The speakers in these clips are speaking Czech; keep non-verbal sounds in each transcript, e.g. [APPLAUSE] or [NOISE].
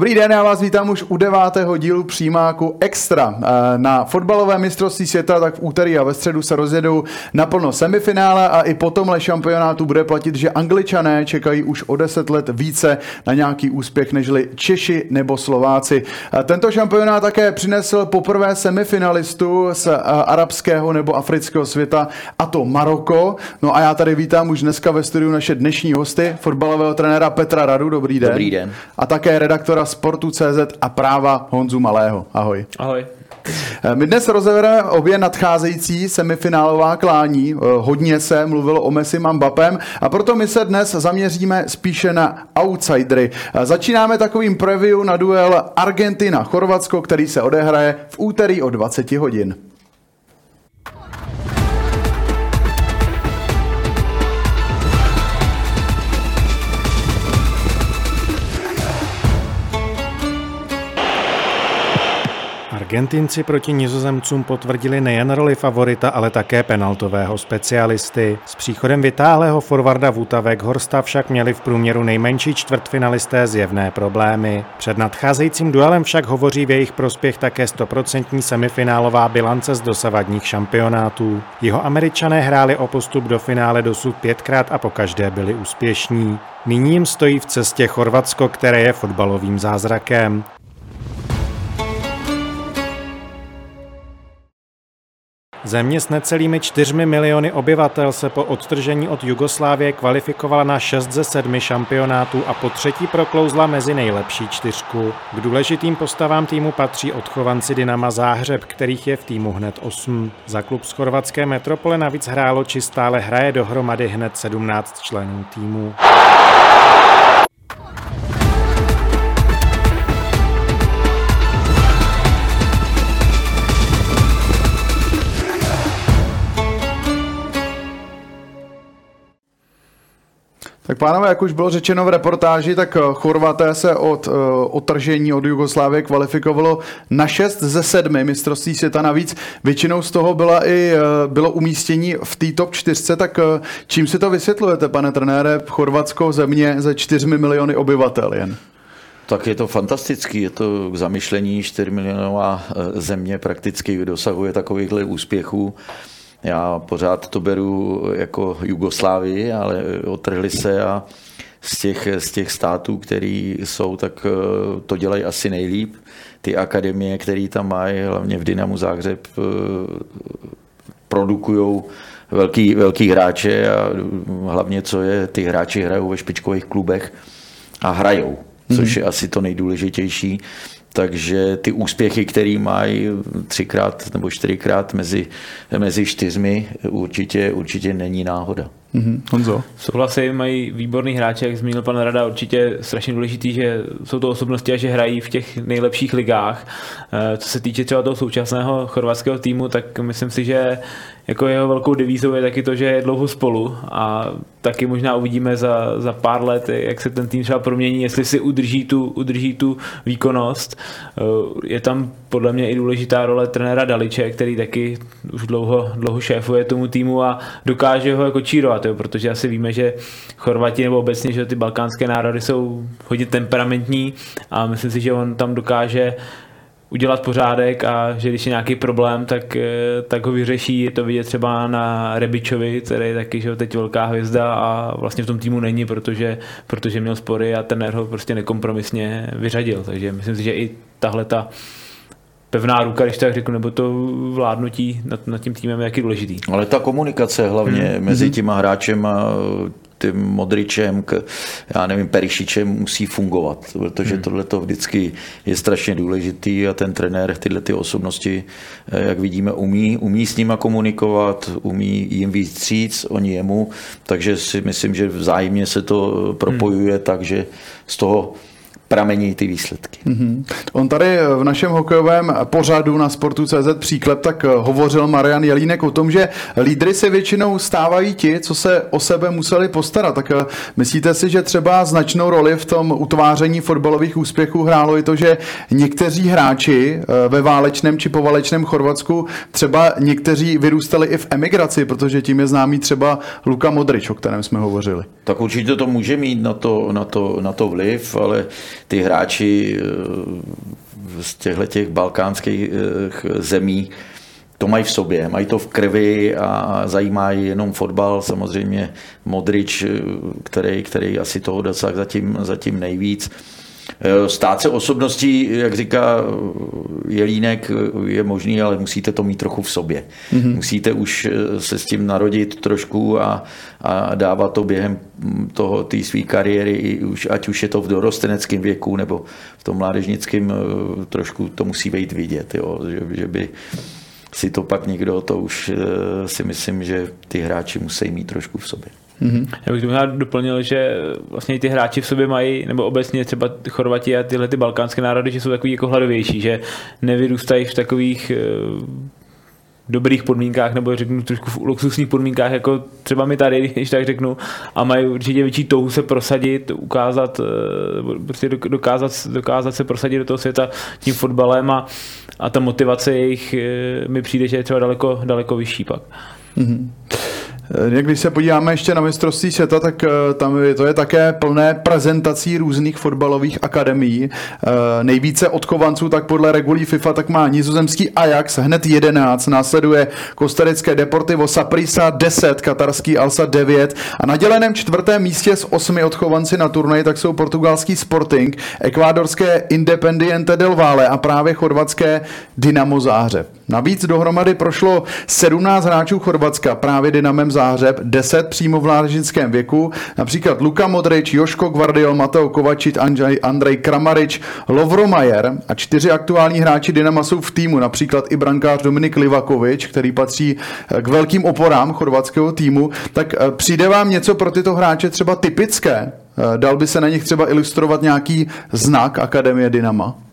Dobrý den, já vás vítám už u devátého dílu přímáku Extra. Eh, na fotbalové mistrovství světa tak v úterý a ve středu se rozjedou naplno semifinále a i po tomhle šampionátu bude platit, že angličané čekají už o deset let více na nějaký úspěch nežli Češi nebo Slováci. Eh, tento šampionát také přinesl poprvé semifinalistu z eh, arabského nebo afrického světa a to Maroko. No a já tady vítám už dneska ve studiu naše dnešní hosty, fotbalového trenéra Petra Radu, dobrý den. Dobrý den. A také redaktora redaktora Sportu.cz a práva Honzu Malého. Ahoj. Ahoj. Eh, my dnes rozebereme obě nadcházející semifinálová klání. Eh, hodně se mluvilo o Messi Mbapem a proto my se dnes zaměříme spíše na outsidery. Eh, začínáme takovým preview na duel Argentina-Chorvatsko, který se odehraje v úterý o 20 hodin. Argentinci proti nizozemcům potvrdili nejen roli favorita, ale také penaltového specialisty. S příchodem vytáhlého forwarda Vutavek Horsta však měli v průměru nejmenší čtvrtfinalisté zjevné problémy. Před nadcházejícím duelem však hovoří v jejich prospěch také stoprocentní semifinálová bilance z dosavadních šampionátů. Jeho američané hráli o postup do finále dosud pětkrát a pokaždé byli úspěšní. Nyní jim stojí v cestě Chorvatsko, které je fotbalovým zázrakem. Země s necelými 4 miliony obyvatel se po odtržení od Jugoslávie kvalifikovala na 6 ze 7 šampionátů a po třetí proklouzla mezi nejlepší čtyřku. K důležitým postavám týmu patří odchovanci Dynama Záhřeb, kterých je v týmu hned 8. Za klub z chorvatské metropole navíc hrálo či stále hraje dohromady hned 17 členů týmu. Tak pánové, jak už bylo řečeno v reportáži, tak eh, Chorvaté se od uh, otržení od Jugoslávie kvalifikovalo na 6 ze 7 mistrovství světa. Navíc většinou z toho byla i, uh, bylo umístění v té top 4. Tak uh, čím si to vysvětlujete, pane trenére, Chorvatsko země ze 4 miliony obyvatel jen? Tak je to fantastický, je to k zamyšlení 4 milionová země prakticky dosahuje takovýchhle úspěchů. Já pořád to beru jako Jugoslávii, ale otrhli se a z těch, z těch států, který jsou, tak eh, to dělají asi nejlíp. Ty akademie, které tam mají, hlavně v Dynamu Záhřeb, eh, produkují velký, velký hráče a hlavně, co je, ty hráči hrajou ve špičkových klubech a hrajou, což mhm. je asi to nejdůležitější. Takže ty úspěchy, které mají třikrát nebo čtyřikrát mezi, mezi čtyřmi, určitě, určitě není náhoda. Mm-hmm. Honzo? Souhlasím, mají výborný hráče, jak zmínil pan Rada, určitě strašně důležitý, že jsou to osobnosti a že hrají v těch nejlepších ligách. Eh, co se týče třeba toho současného chorvatského týmu, tak myslím si, že jako jeho velkou devízou je taky to, že je dlouho spolu a taky možná uvidíme za, za pár let, jak se ten tým třeba promění, jestli si udrží tu, udrží tu výkonnost. Eh, je tam podle mě i důležitá role trenéra Daliče, který taky už dlouho, dlouho šéfuje tomu týmu a dokáže ho jako čírovat, jo, protože asi víme, že Chorvati nebo obecně, že ty balkánské národy jsou hodně temperamentní a myslím si, že on tam dokáže udělat pořádek a že když je nějaký problém, tak, eh, tak ho vyřeší. Je to vidět třeba na Rebičovi, který je taky že teď velká hvězda a vlastně v tom týmu není, protože, protože měl spory a ten ho prostě nekompromisně vyřadil. Takže myslím si, že i tahle ta pevná ruka, když tak řeknu, nebo to vládnutí nad, nad tím týmem je jaký důležitý. Ale ta komunikace hlavně hmm. mezi mhm. těma hráčem a tím Modričem, k, já nevím, Perišičem musí fungovat, protože hmm. tohle to vždycky je strašně důležitý a ten trenér tyhle ty osobnosti, eh, jak vidíme, umí, umí s nima komunikovat, umí jim víc stříc, oni jemu, takže si myslím, že vzájemně se to propojuje hmm. tak, že z toho pramení ty výsledky. Mm-hmm. On tady v našem hokejovém pořadu na Sportu.cz příklep tak hovořil Marian Jelínek o tom, že lídry se většinou stávají ti, co se o sebe museli postarat. Tak eh, myslíte si, že třeba značnou roli v tom utváření fotbalových úspěchů hrálo i to, že někteří hráči eh, ve válečném či poválečném Chorvatsku třeba někteří vyrůstali i v emigraci, protože tím je známý třeba Luka Modrič, o kterém jsme hovořili. Tak určitě to může mít na to, na to, na to vliv, ale ty hráči eh, z těchto těch balkánských eh, zemí to mají v sobě, mají to v krvi a zajímá je jenom fotbal, samozřejmě Modrič, eh, který, který asi toho dosáhl zatím, zatím nejvíc. Eh, stát se osobností, jak říká Jelínek, je možný, ale musíte to mít trochu v sobě. Mm-hmm. Musíte už eh, se s tím narodit trošku a, a dávat to během toho té své kariéry, už, ať už je to v dorosteneckém věku nebo v tom mládežnickém, eh, trošku to musí být vidět, jo, že, že by si to pak někdo, to už si myslím, že ty hráči musí mít trošku v sobě. Mm-hmm. Já bych tomu doplnil, že vlastně ty hráči v sobě mají, nebo obecně třeba Chorvati a tyhle ty balkánské národy, že jsou takový jako hladovější, že nevyrůstají v takových eh, dobrých podmínkách, nebo řeknu trošku v luxusních podmínkách, jako třeba my tady, [LAUGHS] když tak řeknu, a mají určitě větší touhu se prosadit, ukázat, eh, prostě dokázat, dokázat se prosadit do toho světa tím fotbalem a, a ta motivace jejich eh, mi přijde, že je třeba daleko, daleko vyšší pak. Mm-hmm. Eh, když se podíváme ještě na mistrovství světa, tak eh, tam je, to je také plné prezentací různých fotbalových akademií. Eh, nejvíce odkovanců, tak podle regulí FIFA, tak má nizozemský Ajax hned 11, následuje kostarické Deportivo Saprissa 10, katarský Alsa 9 a na děleném čtvrtém místě s osmi odchovanci na turnaji tak jsou portugalský Sporting, ekvádorské Independiente del Valle a právě chorvatské Dynamo Záhřeb. Navíc dohromady prošlo 17 hráčů Chorvatska právě Dynamem 10 přímo v mládežnickém věku, například Luka Modrič, Joško Gvardiol, Mateo Kovačič, Andrej, Andrej Kramarič, Lovro Majer a čtyři aktuální hráči Dynama jsou v týmu, například i brankář Dominik Livakovič, který patří eh, k velkým oporám chorvatského týmu. Tak eh, přijde vám něco pro tyto hráče třeba typické? Eh, dal by se na nich třeba ilustrovat nějaký znak Akademie Dynama?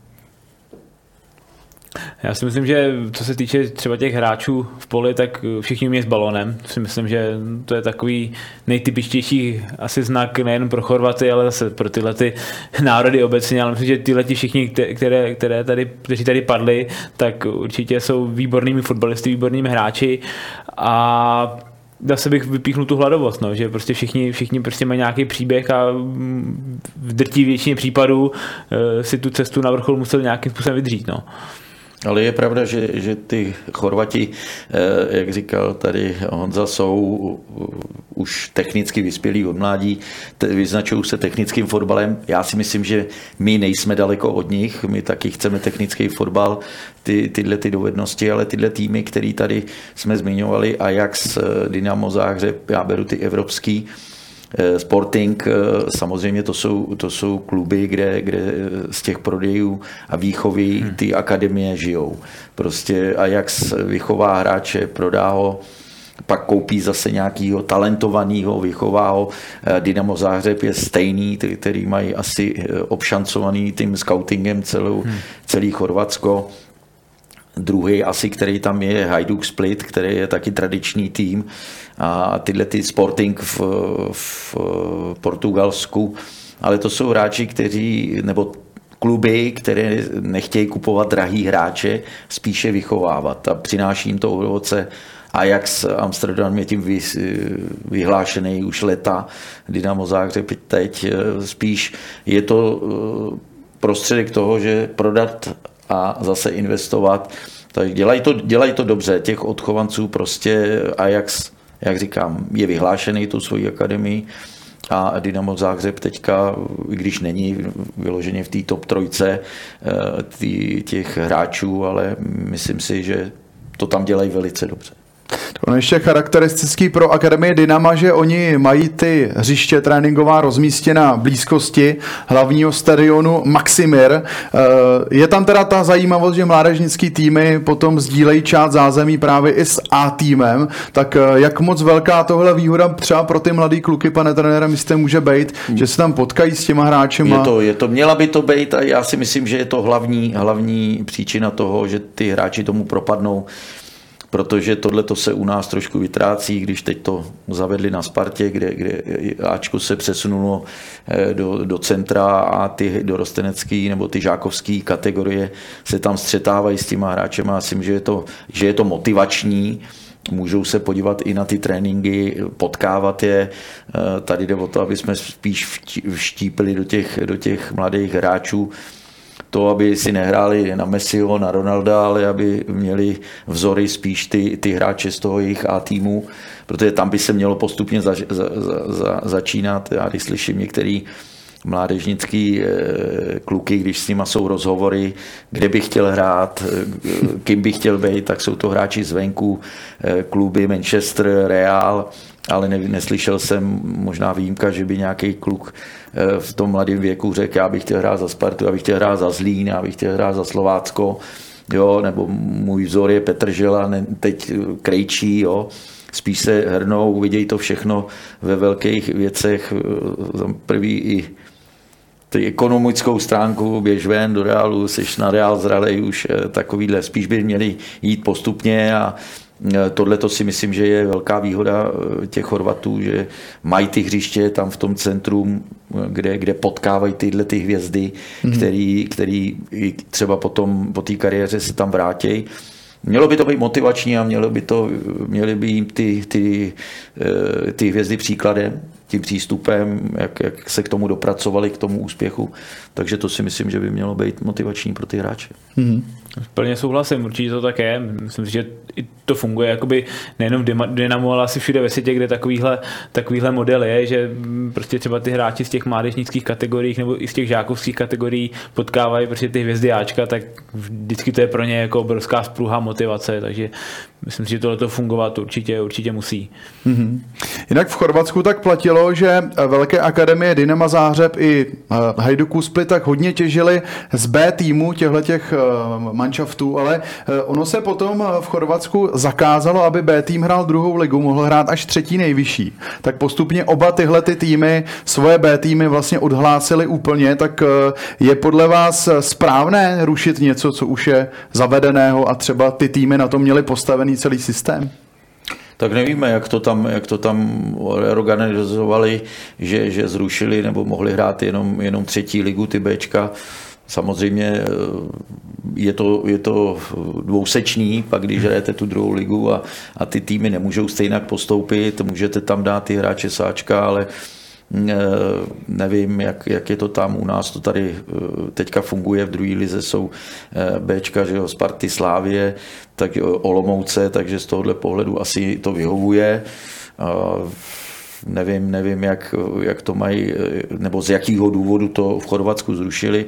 Já si myslím, že co se týče třeba těch hráčů v poli, tak všichni umějí s balonem. Si myslím, že to je takový nejtypičtější asi znak nejen pro Chorvaty, ale zase pro tyhle ty [LAUGHS] národy obecně. Ale myslím, že tyhle ti všichni, které, které tady, kteří tady padli, tak určitě jsou výbornými fotbalisty, výbornými hráči a zase bych vypíchnul tu hladovost, no, že prostě všichni, všichni prostě mají nějaký příběh a v drtí většině případů uh, si tu cestu na vrchol musel nějakým způsobem vydřít. No. Ale je pravda, že, že ty Chorvati, eh, jak říkal tady Honza, jsou už technicky vyspělí od mládí, vyznačují se technickým fotbalem. Já si myslím, že my nejsme daleko od nich, my taky chceme technický fotbal, ty, tyhle ty dovednosti, ale tyhle týmy, které tady jsme zmiňovali, Ajax, eh, Dynamo Záhřeb, já beru ty evropský, Eh, Sporting, eh, samozřejmě to jsou, to jsou kluby, kde, kde z těch prodejů a výchovy hmm. ty akademie žijou. Prostě a jak vychová hráče, prodá ho, pak koupí zase nějakého talentovaného, vychová ho. Eh, Dynamo Záhřeb je stejný, který mají asi obšancovaný tím scoutingem celou, hmm. celý Chorvatsko. Druhý asi, který tam je Hajduk Split, který je taky tradiční tým. A tyhle ty Sporting v, v Portugalsku, ale to jsou hráči, kteří, nebo kluby, které nechtějí kupovat drahý hráče, spíše vychovávat. A přináší jim to ovoce. Ajax Amsterdam je tím vyhlášený už leta, Dynamo Záhřeb teď spíš je to eh, prostředek toho, že prodat a zase investovat. Tak dělají to, dělají to dobře, těch odchovanců prostě Ajax jak říkám, je vyhlášený tu svoji akademii a Dynamo Záhřeb teďka, i když není vyloženě v té top trojce eh, tý, těch hráčů, ale myslím si, že to tam dělají velice dobře. To je ještě charakteristický pro Akademii Dynama, že oni mají ty hřiště tréninková rozmístěna blízkosti hlavního stadionu Maximir. Eh, je tam teda ta zajímavost, že mládežnický týmy potom sdílejí část zázemí právě i s A týmem, tak eh, jak moc velká tohle výhoda třeba pro ty mladý kluky, pane trenére, myslíte, může být, že se tam potkají s těma hráči? Je to, je to, měla by to být a já si myslím, že je to hlavní, hlavní příčina toho, že ty hráči tomu propadnou protože tohle to se u nás trošku vytrácí, když teď to zavedli na Spartě, kde, kde Ačko se přesunulo eh, do, do centra a ty dorostenecký nebo ty žákovské kategorie se tam střetávají s těma hráčema. Myslím, že je to, že je to motivační, můžou se podívat i na ty tréninky, potkávat je. Eh, tady jde o to, aby jsme spíš vštípili do těch, do těch mladých hráčů to, aby si nehráli na Messiho, na Ronalda, ale aby měli vzory spíš ty, ty hráče z toho jejich A týmu, protože tam by se mělo postupně za, za, za, začínat. Já když slyším některý mládežnický eh, kluky, když s nima jsou rozhovory, kde bych chtěl hrát, eh, kým bych chtěl být, tak jsou to hráči zvenku, eh, kluby Manchester, Real, ale ne, neslyšel jsem možná výjimka, že by nějaký kluk v tom mladém věku řekl, já bych chtěl hrát za Spartu, já bych chtěl hrát za Zlín, já bych chtěl hrát za Slovácko, jo, nebo můj vzor je Petr Žela, ne, teď Krejčí, jo, spíš se hrnou, vidějí to všechno ve velkých věcech, první i ty ekonomickou stránku, běž ven do reálu, jsi na reál zralej už eh, takovýhle, spíš by měli jít postupně a Eh, tohle to si myslím, že je velká výhoda eh, těch Chorvatů, že mají ty hřiště tam v tom centru, kde, kde potkávají tyhle ty hvězdy, mm-hmm. který, který třeba potom po té kariéře se tam vrátí. Mělo by to být motivační a mělo by to, měly by jim ty, ty, ty hvězdy příkladem, tím přístupem, jak, jak se k tomu dopracovali, k tomu úspěchu. Takže to si myslím, že by mělo být motivační pro ty hráče. Mm-hmm. Plně souhlasím, určitě to tak je. Myslím si, že i to funguje jakoby nejenom v Dynamo, ale asi všude ve světě, kde takovýhle, takovýhle model je, že prostě třeba ty hráči z těch mládežnických kategorií nebo i z těch žákovských kategorií potkávají prostě ty hvězdy Ačka, tak vždycky to je pro ně jako obrovská spruha motivace, takže myslím si, že tohle to fungovat určitě, určitě musí. Mm-hmm. Jinak v Chorvatsku tak platilo, že velké akademie Dynama Záhřeb i eh, Hajduků Split tak hodně těžili z B týmu těchto těch eh, manšaftů, ale eh, ono se potom v Chorvatsku zakázalo, aby B tým hrál druhou ligu, mohl hrát až třetí nejvyšší. Tak postupně oba tyhle ty týmy svoje B týmy vlastně odhlásili úplně, tak je podle vás správné rušit něco, co už je zavedeného a třeba ty týmy na to měly postavený celý systém? Tak nevíme, jak to tam, jak to tam organizovali, že, že zrušili nebo mohli hrát jenom, jenom třetí ligu, ty Bčka. Samozřejmě eh, je to, je to dvousečný, pak když hrajete tu druhou ligu a, a ty týmy nemůžou stejně postoupit, můžete tam dát ty hráče sáčka, ale nevím, jak, jak je to tam. U nás, to tady eh, teďka funguje, v druhé lize jsou eh, Bčka, že jo, Sparty, Slávie, tak Olomouce, takže z tohohle pohledu asi to vyhovuje. Nevím, nevím jak, jak to mají, nebo z jakého důvodu to v Chorvatsku zrušili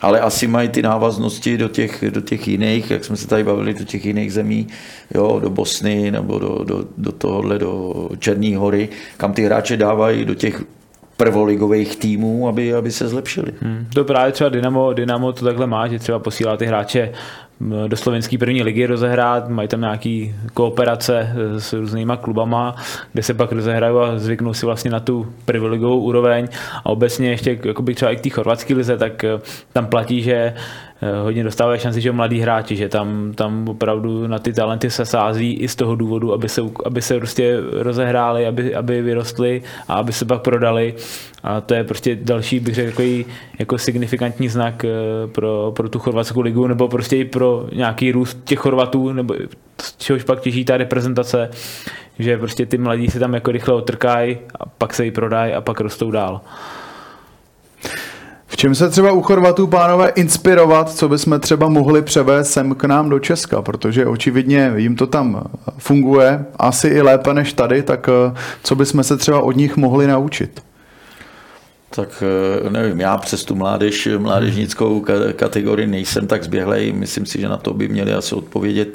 ale asi mají ty návaznosti do těch, do těch jiných, jak jsme se tady bavili, do těch jiných zemí, jo, do Bosny nebo do, do, do tohohle, do Černé hory, kam ty hráče dávají do těch prvoligových týmů, aby, aby se zlepšili. Hmm. To právě třeba Dynamo, Dynamo to takhle má, že třeba posílá ty hráče do slovenské první ligy rozehrát, mají tam nějaký kooperace s různýma klubama, kde se pak rozehrají a zvyknou si vlastně na tu prvoligovou úroveň a obecně ještě jakoby třeba i k té chorvatské lize, tak eh, tam platí, že hodně dostávají šanci, že mladí hráči, že tam, tam opravdu na ty talenty se sází i z toho důvodu, aby se, aby se prostě rozehráli, aby, aby vyrostli a aby se pak prodali. A to je prostě další, bych řekl, jako, jako signifikantní znak eh, pro, pro tu chorvatskou ligu, nebo prostě i pro nějaký růst těch Chorvatů, nebo z čehož pak těží ta reprezentace, že prostě ty mladí se tam jako rychle otrkají a pak se ji prodají a pak rostou dál. V čem se třeba u Chorvatů, pánové, inspirovat, co bychom třeba mohli převést sem k nám do Česka, protože očividně jim to tam funguje asi i lépe než tady, tak eh, co bychom se třeba od nich mohli naučit? Tak eh, nevím, já přes tu mládež, mládežnickou kategorii nejsem tak zběhlej, myslím si, že na to by měli asi odpovědět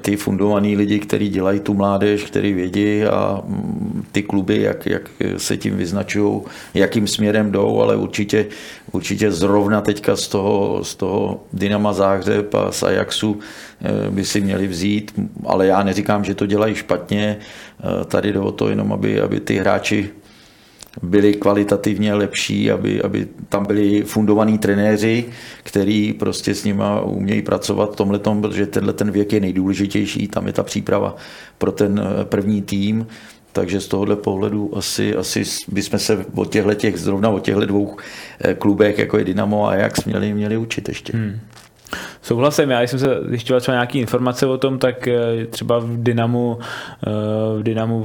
ty fundovaní lidi, kteří dělají tu mládež, který vědí a mm, ty kluby, jak, jak se tím vyznačují, jakým směrem jdou, ale určitě, určitě zrovna teďka z toho, z toho Dynama Záhřeb a z Ajaxu eh, by si měli vzít, ale já neříkám, že to dělají špatně, eh, tady jde o to jenom, aby, aby ty hráči byli kvalitativně lepší, aby, aby tam byli fundovaní trenéři, který prostě s nima umějí pracovat v tomhle tom, protože tenhle ten věk je nejdůležitější, tam je ta příprava pro ten eh, první tým, takže z tohohle pohledu asi, asi bychom se o těchto těch, zrovna o těchto dvou eh, klubech, jako je Dynamo a Ajax, měli, měli učit ještě. Hmm. Souhlasím, já jsem se zjišťoval třeba nějaké informace o tom, tak eh, třeba v Dynamu, v Dynamu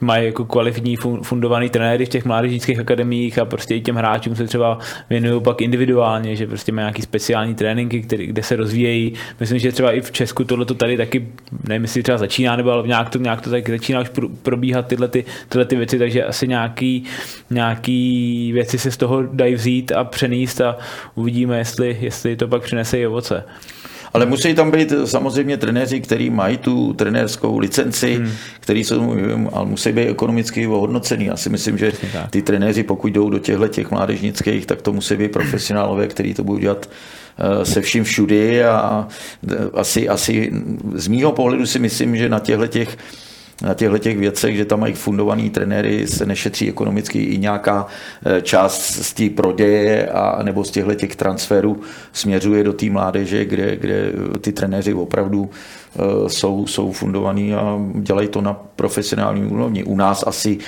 mají jako kvalitní fundovaný trenéry v těch mládežnických akademiích a prostě i těm hráčům se třeba věnují pak individuálně, že prostě mají nějaký speciální tréninky, který, kde se rozvíjejí. Myslím, že třeba i v Česku tohle to tady taky, nevím, jestli třeba začíná, nebo ale nějak to, nějak to tak začíná už probíhat tyhle, ty, tyhle ty věci, takže asi nějaký, nějaký věci se z toho dají vzít a přenést a uvidíme, jestli, jestli to pak přinese i ovoce. Ale musí tam být samozřejmě trenéři, kteří mají tu trenérskou licenci, hmm. který jsou, ale musí být ekonomicky ohodnocený. Já si myslím, že ty trenéři, pokud jdou do těchto těch mládežnických, tak to musí být profesionálové, kteří to budou dělat eh, se vším všudy a eh, asi, asi z mýho pohledu si myslím, že na těchto těch na těchto těch věcech, že tam mají fundovaný trenéry, se nešetří ekonomicky i nějaká eh, část z té proděje a nebo z těchto těch transferů směřuje do té mládeže, kde, kde ty trenéři opravdu eh, jsou, jsou fundovaní a dělají to na profesionální úrovni. U nás asi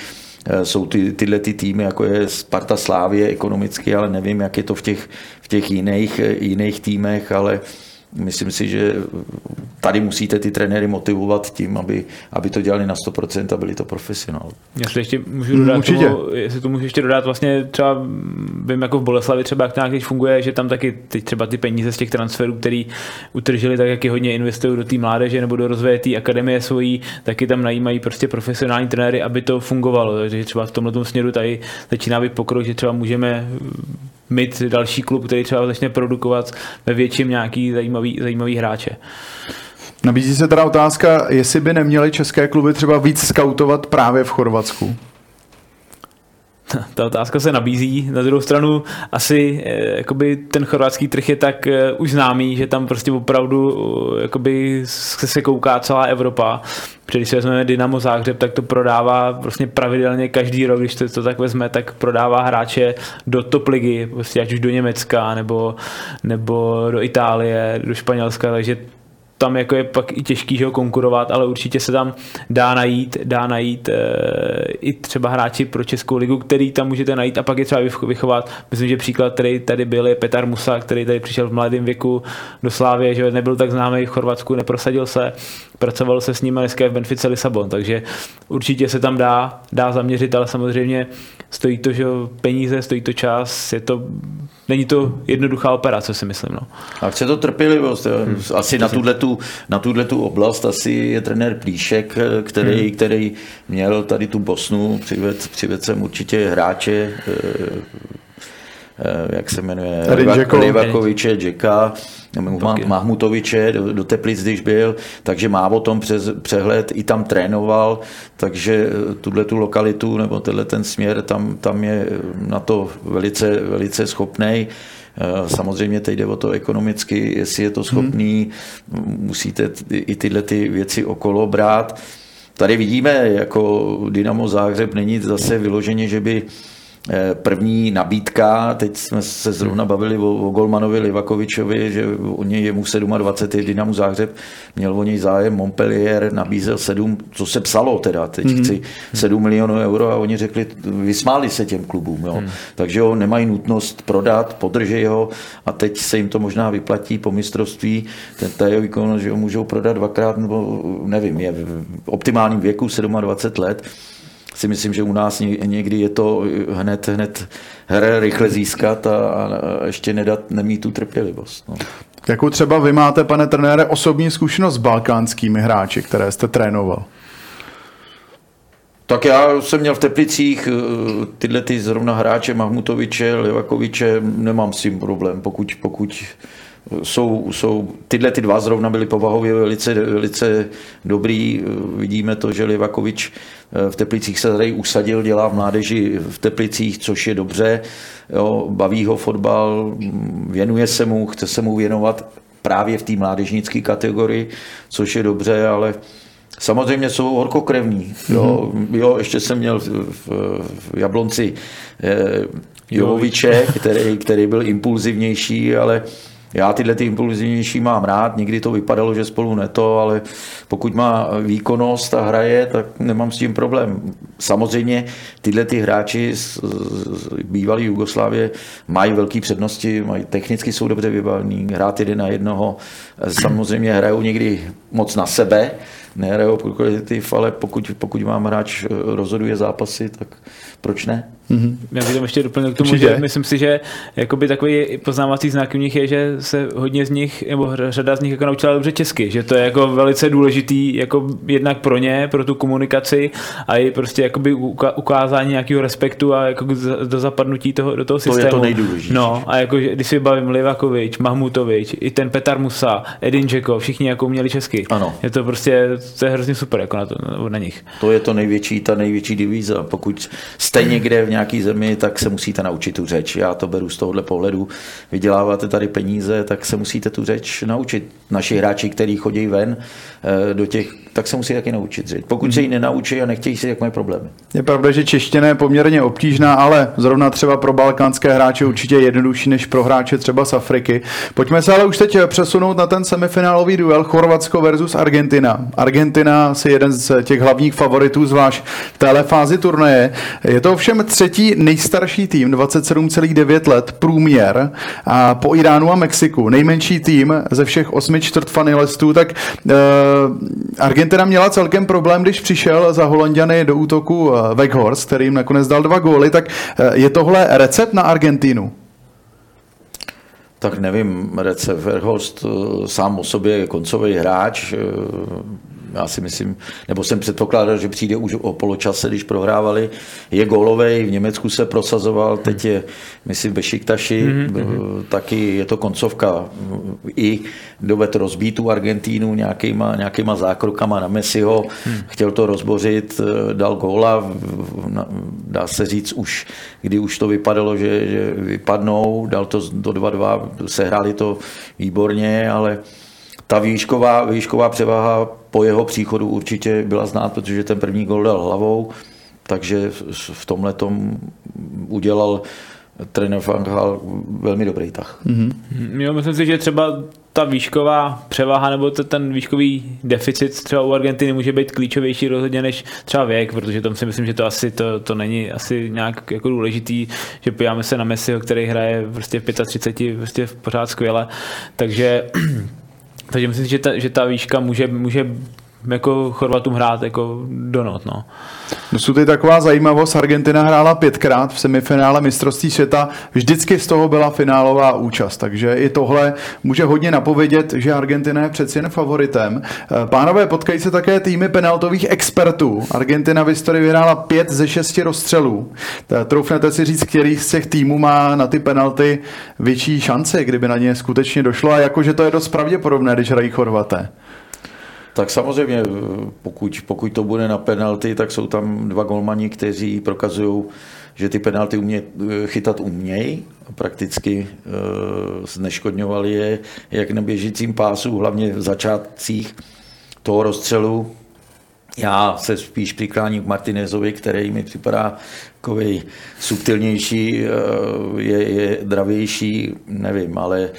eh, jsou ty, tyhle ty týmy, jako je Sparta Slávě ekonomicky, ale nevím, jak je to v těch, v těch jiných, jiných týmech, ale myslím si, že tady musíte ty trenéry motivovat tím, aby, aby to dělali na 100% a byli to profesionál. Jestli ještě můžu dodat, Určitě. Tomu, jestli to můžu ještě dodat, vlastně třeba vím jako v Boleslavi třeba jak to nějak funguje, že tam taky ty, třeba ty peníze z těch transferů, který utržili, tak jak je hodně investují do té mládeže nebo do rozvoje té akademie svojí, taky tam najímají prostě profesionální trenéry, aby to fungovalo. Takže třeba v tomhle směru tady začíná být pokrok, že třeba můžeme mít další klub, který třeba začne produkovat ve větším nějaký zajímavý, zajímavý hráče. Nabízí se teda otázka, jestli by neměly české kluby třeba víc skautovat právě v Chorvatsku? [LAUGHS] ta otázka se nabízí. Na druhou stranu asi eh, jakoby ten chorvatský trh je tak eh, už známý, že tam prostě opravdu eh, jakoby se kouká celá Evropa. Když si vezmeme Dynamo Záhřeb, tak to prodává vlastně pravidelně každý rok, když to, to tak vezme, tak prodává hráče do top ligy, prostě ať už do Německa, nebo, nebo do Itálie, do Španělska, takže tam jako je pak i těžký že ho konkurovat, ale určitě se tam dá najít, dá najít e, i třeba hráči pro Českou ligu, který tam můžete najít a pak je třeba vychovat. Myslím, že příklad, který tady byl, je Petar Musa, který tady přišel v mladém věku do Slávě, že nebyl tak známý v Chorvatsku, neprosadil se, pracoval se s ním dneska v Benfice Lisabon, takže určitě se tam dá, dá zaměřit, ale samozřejmě stojí to, že peníze, stojí to čas, je to není to jednoduchá operace, si myslím. No. A chce to trpělivost. Hmm. Asi na tuhle, tu, na tuhle tu oblast asi je trenér Plíšek, který, hmm. který měl tady tu Bosnu, přived, přived sem určitě hráče, eh, eh, jak se jmenuje, Livakoviče, Jacka, Mahmutoviče do, do Teplic, když byl, takže má o tom přes, přehled, i tam trénoval, takže eh, tuhle tu lokalitu nebo tenhle ten směr, tam, tam je na to velice, velice schopný. Eh, samozřejmě teď jde o to ekonomicky, jestli je to schopný, hmm. musíte i tyhle ty věci okolo brát. Tady vidíme, jako Dynamo Záhřeb není zase vyloženě, že by Eh, první nabídka, teď jsme se zrovna bavili o, o Golmanovi Livakovičovi, že o něj je mu 27, je Dynamu Záhřeb, měl o něj zájem, Montpellier nabízel 7, co se psalo teda, teď mm-hmm. chci 7 milionů euro a oni řekli, vysmáli se těm klubům, jo. Mm. takže ho nemají nutnost prodat, podržej ho a teď se jim to možná vyplatí po mistrovství, ten jeho výkonnost, že ho můžou prodat dvakrát, nebo nevím, je v optimálním věku 27 let, si myslím, že u nás někdy je to hned, hned hra rychle získat a, a ještě nedat, nemít tu trpělivost. No. Jakou třeba vy máte, pane trenére, osobní zkušenost s balkánskými hráči, které jste trénoval? Tak já jsem měl v Teplicích eh, tyhle ty zrovna hráče Mahmutoviče, Levakoviče, nemám s tím problém, pokud, pokud jsou, jsou, tyhle ty dva zrovna byly povahově velice, velice dobrý. Vidíme to, že Livakovič eh, v Teplicích se tady usadil, dělá v mládeži v Teplicích, což je dobře. Jo, baví ho fotbal, věnuje se mu, chce se mu věnovat právě v té mládežnické kategorii, což je dobře, ale Samozřejmě jsou horkokrevní. Jo, mm-hmm. jo ještě jsem měl v, v, v Jablonci eh, Jovoviče, který, který byl impulzivnější, ale já tyhle ty impulzivnější mám rád, nikdy to vypadalo, že spolu neto, ale pokud má výkonnost a hraje, tak nemám s tím problém. Samozřejmě tyhle ty hráči z, z bývalé Jugoslávie mají velké přednosti, mají, technicky jsou dobře vybavení, hrát jeden na jednoho, samozřejmě hrajou někdy moc na sebe, nehrajou kolektiv, ale pokud, pokud vám hráč rozhoduje zápasy, tak proč ne? Mm-hmm. Já bych tam ještě doplnil k tomu, Určitě. že myslím si, že jakoby takový poznávací znak u nich je, že se hodně z nich, nebo řada z nich jako naučila dobře česky, že to je jako velice důležitý jako jednak pro ně, pro tu komunikaci a i prostě jakoby ukázání nějakého respektu a jako do zapadnutí toho, do toho systému. To je to nejdůležitější. No a jako, když si bavím Livakovič, Mahmutovič, i ten Petar Musa, Edin Džeko, všichni jako měli česky. Ano. Je to prostě, to je hrozně super jako na, to, na nich. To je to největší, ta největší divíza. Pokud jste někde v nějaký zemi, tak se musíte naučit tu řeč. Já to beru z tohohle pohledu. Vyděláváte tady peníze, tak se musíte tu řeč naučit. Naši hráči, kteří chodí ven eh, do těch, tak se musí taky naučit řeč. Pokud se ji nenaučí a nechtějí si, jak mají problémy. Je pravda, že čeština je poměrně obtížná, ale zrovna třeba pro balkánské hráče určitě jednodušší než pro hráče třeba z Afriky. Pojďme se ale už teď přesunout na ten semifinálový duel Chorvatsko versus Argentina. Argentina si jeden z těch hlavních favoritů, zvlášť v téhle fázi turnaje. Je to ovšem třetí nejstarší tým, 27,9 let, průměr a po Iránu a Mexiku. Nejmenší tým ze všech osmi čtvrtfinalistů, tak uh, Argentina měla celkem problém, když přišel za Holandiany do útoku uh, Weghorst, který jim nakonec dal dva góly, tak uh, je tohle recept na Argentínu? Tak nevím, Recept Verhost sám o sobě je koncový hráč, já si myslím, nebo jsem předpokládal, že přijde už o poločase, když prohrávali. Je gólovej, v Německu se prosazoval, teď je, myslím, Bešiktaši, mm-hmm. taky je to koncovka. I doved rozbít tu Argentínu nějakýma, nějakýma zákrokama na Messiho, mm. chtěl to rozbořit, eh, dal góla, dá se říct už, kdy už to vypadalo, že, že vypadnou, dal to do 2-2, sehráli to výborně, ale ta výšková, výšková převaha po jeho příchodu určitě byla znát, protože ten první gol dal hlavou, takže v tomhle tom udělal trenér Fanghal velmi dobrý tah. Mm-hmm. Jo, myslím si, že třeba ta výšková převaha nebo ten výškový deficit třeba u Argentiny může být klíčovější rozhodně než třeba věk, protože tam si myslím, že to asi to, to není asi nějak jako důležitý, že podíváme se na Messiho, který hraje prostě v 35, prostě pořád skvěle, takže takže myslím, že ta, že ta výška může, může jako Chorvatům hrát jako do not, no. Dosud je taková zajímavost, Argentina hrála pětkrát v semifinále mistrovství světa, vždycky z toho byla finálová účast, takže i tohle může hodně napovědět, že Argentina je přeci jen favoritem. Pánové, potkají se také týmy penaltových expertů. Argentina v historii vyhrála pět ze šesti rozstřelů. Troufnete si říct, který z těch týmů má na ty penalty větší šance, kdyby na ně skutečně došlo a jakože to je dost pravděpodobné, když hrají Chorvaté. Tak samozřejmě, pokud, pokud to bude na penalty, tak jsou tam dva golmani, kteří prokazují, že ty penalty umě, chytat umějí. Prakticky e, zneškodňovali je jak na běžícím pásu, hlavně v začátcích toho rozstřelu. Já se spíš přikláním k Martinezovi, který mi připadá takový subtilnější, je, je dravější, nevím, ale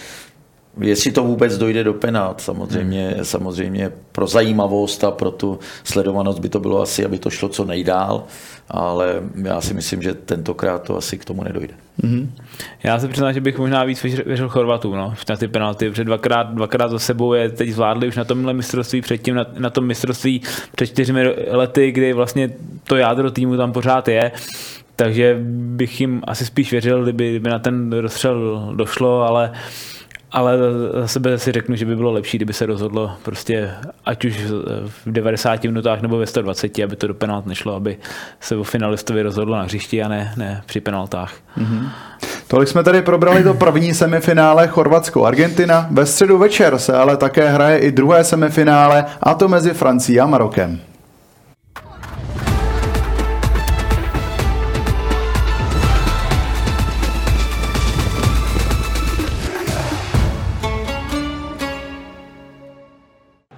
Jestli to vůbec dojde do penát, samozřejmě, hmm. samozřejmě pro zajímavost a pro tu sledovanost by to bylo asi, aby to šlo co nejdál, ale já si myslím, že tentokrát to asi k tomu nedojde. hmm Já se přiznám, že bych možná víc věřil Chorvatů no, na ty penalty, protože dvakrát, dvakrát za sebou je teď zvládli už na tomhle mistrovství předtím, na, na tom mistrovství před čtyřmi lety, kdy vlastně to jádro týmu tam pořád je. Takže bych jim asi spíš věřil, kdyby, kdyby na ten rozstřel došlo, ale uh, ale za sebe si řeknu, že by bylo lepší, kdyby se rozhodlo prostě ať už v 90 minutách nebo ve 120, aby to do penalt nešlo, aby se o finalistovi rozhodlo na hřišti a ne, ne při penaltách. Mm-hmm. Tolik jsme tady probrali to první semifinále Chorvatsko-Argentina. Ve středu večer se ale také hraje i druhé semifinále, a to mezi Francií a Marokem.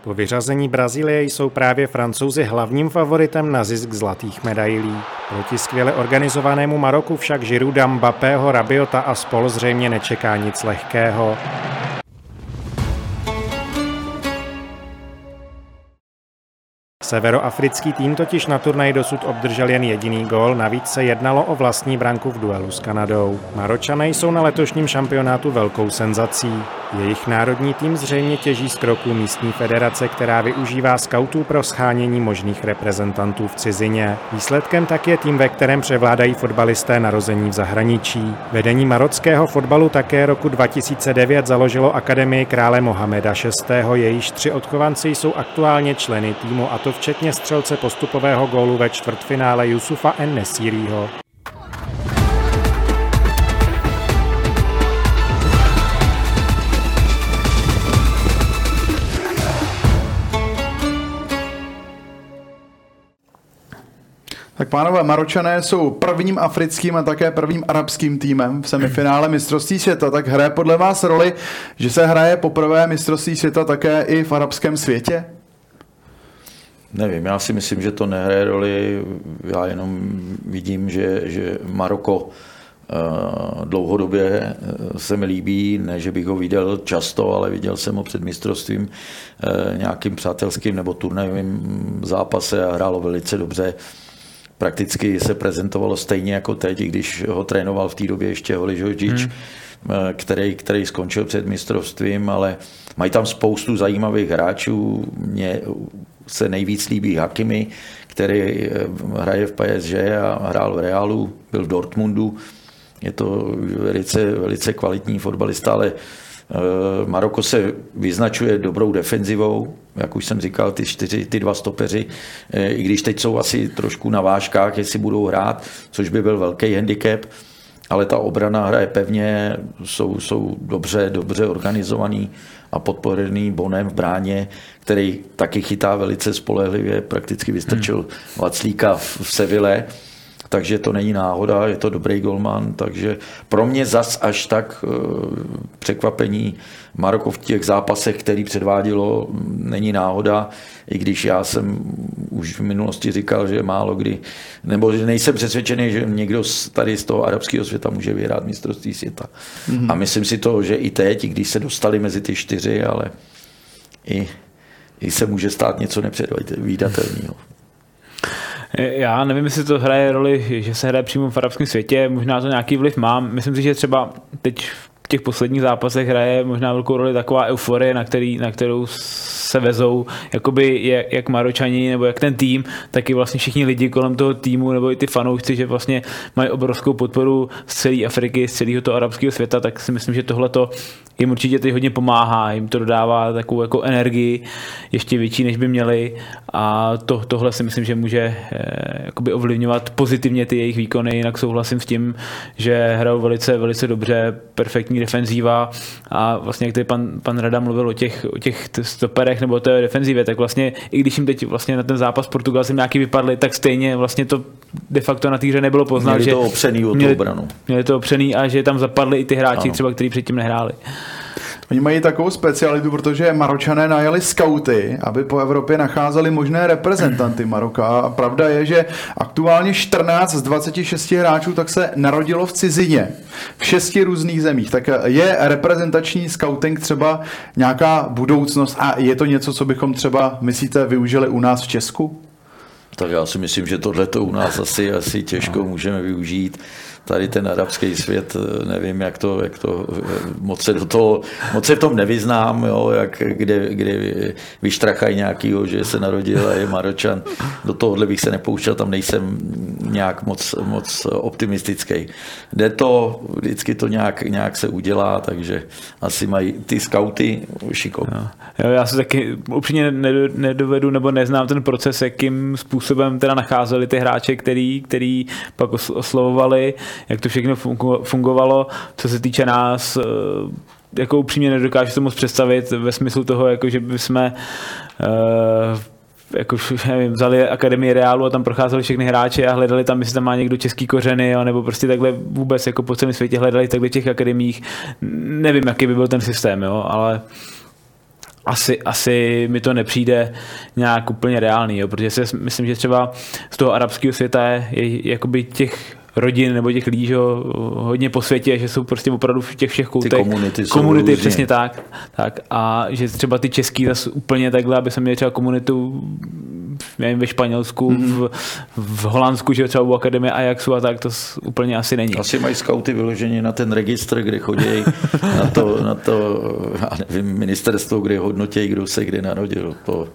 Po vyřazení Brazílie jsou právě francouzi hlavním favoritem na zisk zlatých medailí. Proti skvěle organizovanému Maroku však Žiruda, Mbappého, Rabiota a spol zřejmě nečeká nic lehkého. Severoafrický tým totiž na turnaji dosud obdržel jen jediný gól, navíc se jednalo o vlastní branku v duelu s Kanadou. Maročané jsou na letošním šampionátu velkou senzací. Jejich národní tým zřejmě těží z kroků místní federace, která využívá skautů pro schánění možných reprezentantů v cizině. Výsledkem tak je tým, ve kterém převládají fotbalisté narození v zahraničí. Vedení marockého fotbalu také roku 2009 založilo Akademii krále Mohameda VI. Jejíž tři odchovanci jsou aktuálně členy týmu a to včetně střelce postupového gólu ve čtvrtfinále Yusufa N. Nesírího. Tak pánové, Maročané jsou prvním africkým a také prvním arabským týmem v semifinále mistrovství světa. Tak hraje podle vás roli, že se hraje poprvé mistrovství světa také i v arabském světě? Nevím, já si myslím, že to nehraje roli. Já jenom vidím, že, že Maroko eh, dlouhodobě eh, se mi líbí, ne, že bych ho viděl často, ale viděl jsem ho před mistrovstvím eh, nějakým přátelským nebo turnajovým zápase a hrálo velice dobře. Prakticky se prezentovalo stejně jako teď, když ho trénoval v té době ještě Holi Žožič, hmm. který, který skončil před mistrovstvím, ale mají tam spoustu zajímavých hráčů. Mně se nejvíc líbí Hakimi, který eh, hraje v PSG a hrál v Realu, byl v Dortmundu. Je to velice, velice kvalitní fotbalista, ale eh, Maroko se vyznačuje dobrou defenzivou, jak už jsem říkal, ty, čtyři, ty dva stopeři, eh, i když teď jsou asi trošku na vážkách, jestli budou hrát, což by byl velký handicap, ale ta obrana hraje pevně, jsou, jsou dobře, dobře organizovaný a podporený Bonem v bráně, který taky chytá velice spolehlivě, prakticky vystrčil hmm. Vaclíka v Seville, takže to není náhoda, je to dobrý golman, takže pro mě zas až tak eh, překvapení Maroko v těch zápasech, který předvádělo, není náhoda, i když já jsem už v minulosti říkal, že málo kdy, nebo že nejsem přesvědčený, že někdo tady z toho arabského světa může vyhrát mistrovství světa. Mm-hmm. A myslím si to, že i teď, i když se dostali mezi ty čtyři, ale i, i se může stát něco nepředvídatelného. Já nevím, jestli to hraje roli, že se hraje přímo v arabském světě, možná to nějaký vliv má. Myslím si, že třeba teď v těch posledních zápasech hraje možná velkou roli taková euforie, na, který, na kterou se vezou jakoby jak, jak Maročani nebo jak ten tým, tak i vlastně všichni lidi kolem toho týmu nebo i ty fanoušci, že vlastně mají obrovskou podporu z celé Afriky, z celého toho arabského světa, tak si myslím, že tohle to jim určitě teď hodně pomáhá, jim to dodává takovou jako energii ještě větší, než by měli. A to, tohle si myslím, že může eh, ovlivňovat pozitivně ty jejich výkony, jinak souhlasím s tím, že hrajou velice, velice dobře, perfektní defenzíva. A vlastně jak tady pan, pan Rada mluvil o těch, o těch stoperech nebo té defenzivě, tak vlastně i když jim teď vlastně na ten zápas Portugalcem nějaký vypadli, tak stejně vlastně to de facto na té hře nebylo poznat, měli že to opřený o měli, tu obranu. Měli to opřený a že tam zapadli i ty hráči, ano. třeba, kteří předtím nehráli. Oni mají takovou specialitu, protože Maročané najali skauty, aby po Evropě nacházeli možné reprezentanty Maroka. A pravda je, že aktuálně 14 z 26 hráčů tak se narodilo v cizině, v šesti různých zemích. Tak je reprezentační scouting třeba nějaká budoucnost a je to něco, co bychom třeba, myslíte, využili u nás v Česku? Tak já si myslím, že tohle to u nás asi, asi těžko můžeme využít tady ten arabský svět, nevím, jak to, jak to moc se do toho, moc se v tom nevyznám, jo, jak, kde, kde vyštrachají nějakýho, že se narodil a je Maročan. Do tohohle bych se nepouštěl, tam nejsem nějak moc, moc optimistický. Jde to, vždycky to nějak, nějak se udělá, takže asi mají ty skauty šikovné. Jo. já se taky upřímně nedovedu nebo neznám ten proces, jakým způsobem teda nacházeli ty hráče, který, který pak oslovovali, jak to všechno fungovalo, co se týče nás, eh, jako upřímně nedokážu to moc představit ve smyslu toho, jako že bychom uh, jako, [LAUGHS] nevím, vzali Akademii Reálu a tam procházeli všechny hráče a hledali tam, jestli tam má někdo český kořeny, jo, nebo prostě takhle vůbec jako po celém světě hledali takhle těch akademiích. Nevím, jaký by byl ten systém, jo, ale asi, asi mi to nepřijde nějak úplně reálný, jo, protože si myslím, že třeba z toho arabského světa je, je jakoby těch rodin nebo těch lidí, že hodně po světě, že jsou prostě opravdu v těch všech koutech. Ty komunity, komunity přesně tak, tak. A že třeba ty český zase úplně takhle, aby se měli třeba komunitu nevím, ve Španělsku, mm. v, v Holandsku, že třeba u Akademie Ajaxu a tak, to úplně asi není. Asi mají skauty vyložení na ten registr, kde chodí na to, na to já nevím, ministerstvo, kde hodnotí, kdo se kdy narodil. To,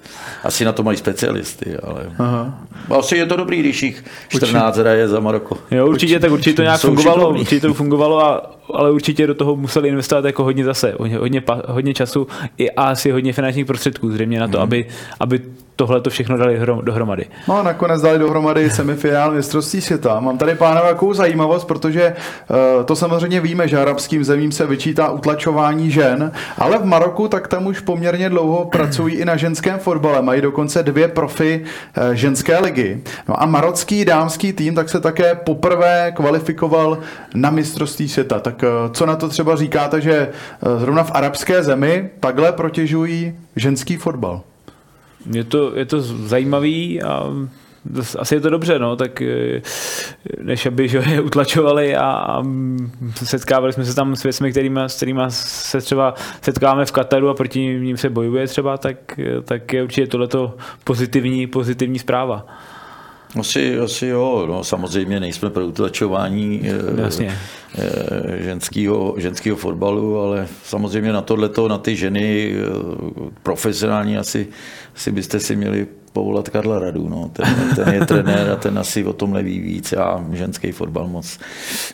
asi na to mají specialisty, ale Aha. asi je to dobrý, když jich 14 hraje za Maroko. Jo, určitě, tak určitě to nějak fungovalo, určitě to fungovalo, a, ale určitě do toho museli investovat jako hodně zase, hodně, hodně, hodně času i asi hodně finančních prostředků zřejmě na to, hmm. aby, aby tohle to všechno dali dohromady. No a nakonec dali dohromady semifinál mistrovství světa. Mám tady pánové jakou zajímavost, protože uh, to samozřejmě víme, že arabským zemím se vyčítá utlačování žen, ale v Maroku tak tam už poměrně dlouho pracují i na ženském fotbale. Mají dokonce dvě profi uh, ženské ligy. No a marocký dámský tým tak se také poprvé kvalifikoval na mistrovství světa. Tak uh, co na to třeba říkáte, že uh, zrovna v arabské zemi takhle protěžují ženský fotbal? Je to, je to zajímavý a asi je to dobře, no, tak eh, než aby že je utlačovali a, a setkávali jsme se tam s věcmi, kterýma, s kterými se třeba setkáváme v Kataru a proti ním se bojuje třeba, tak, tak je určitě tohleto pozitivní, pozitivní zpráva. Asi, asi jo, no, samozřejmě nejsme pro utlačování eh, Jasně. Eh, ženského, ženského fotbalu, ale samozřejmě na tohleto, na ty ženy profesionální asi, asi byste si měli povolat Karla Radu. No. Ten, ten je trenér a ten asi o tom neví víc. Já ženský fotbal moc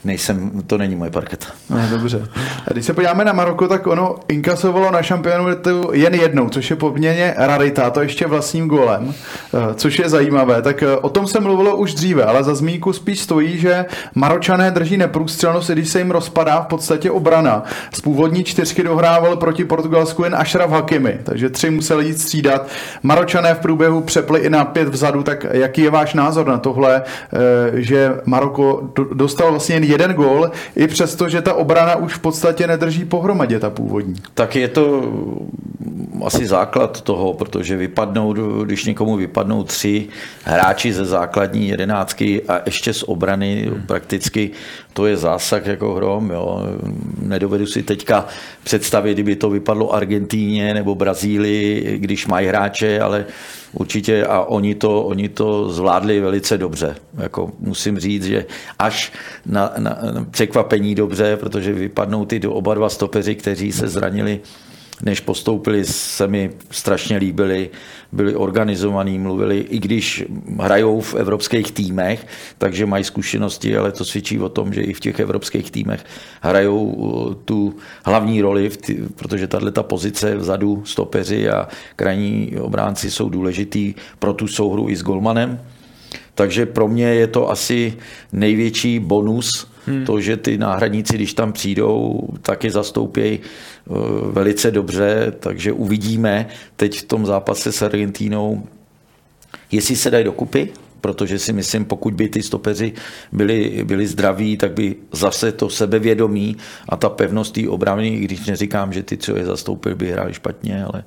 nejsem, to není moje parketa. No, dobře. A když se podíváme na Maroko, tak ono inkasovalo na šampionátu jen jednou, což je poměrně rarita, to ještě vlastním golem, eh, což je zajímavé. Tak eh, o tom se mluvilo už dříve, ale za zmínku spíš stojí, že Maročané drží neprůstřelnost, když se jim rozpadá v podstatě obrana. Z původní čtyřky dohrával proti Portugalsku jen Ashraf Hakimi, takže tři museli jít střídat. Maročané v průběhu přepli i na pět vzadu, tak jaký je váš názor na tohle, eh, že Maroko dostal vlastně jen jeden gól, i přesto, že ta obrana už v podstatě nedrží pohromadě, ta původní? Tak je to asi základ toho, protože vypadnou, když někomu vypadnou tři hráči ze základní jedenáctky a ještě z obrany hmm. prakticky, to je zásah jako hrom. Jo. Nedovedu si teďka představit, kdyby to vypadlo Argentíně nebo Brazílii, když mají hráče, ale určitě a oni to, oni to zvládli velice dobře. Jako musím říct, že až na, na, na překvapení dobře, protože vypadnou ty do oba dva stopeři, kteří se zranili než postoupili, se mi strašně líbili, byli organizovaní, mluvili, i když hrajou v evropských týmech, takže mají zkušenosti, ale to svědčí o tom, že i v těch evropských týmech hrajou uh, tu hlavní roli, protože tahle ta pozice vzadu, stopeři a krajní obránci jsou důležitý pro tu souhru i s golmanem. Takže pro mě je to asi největší bonus, hmm. to, že ty náhradníci, když tam přijdou, taky zastoupí uh, velice dobře, takže uvidíme teď v tom zápase s Argentínou, jestli se dají dokupy, protože si myslím, pokud by ty stopeři byli, byli zdraví, tak by zase to sebevědomí a ta pevnost té obrany, když neříkám, že ty, co je zastoupil, by hráli špatně, ale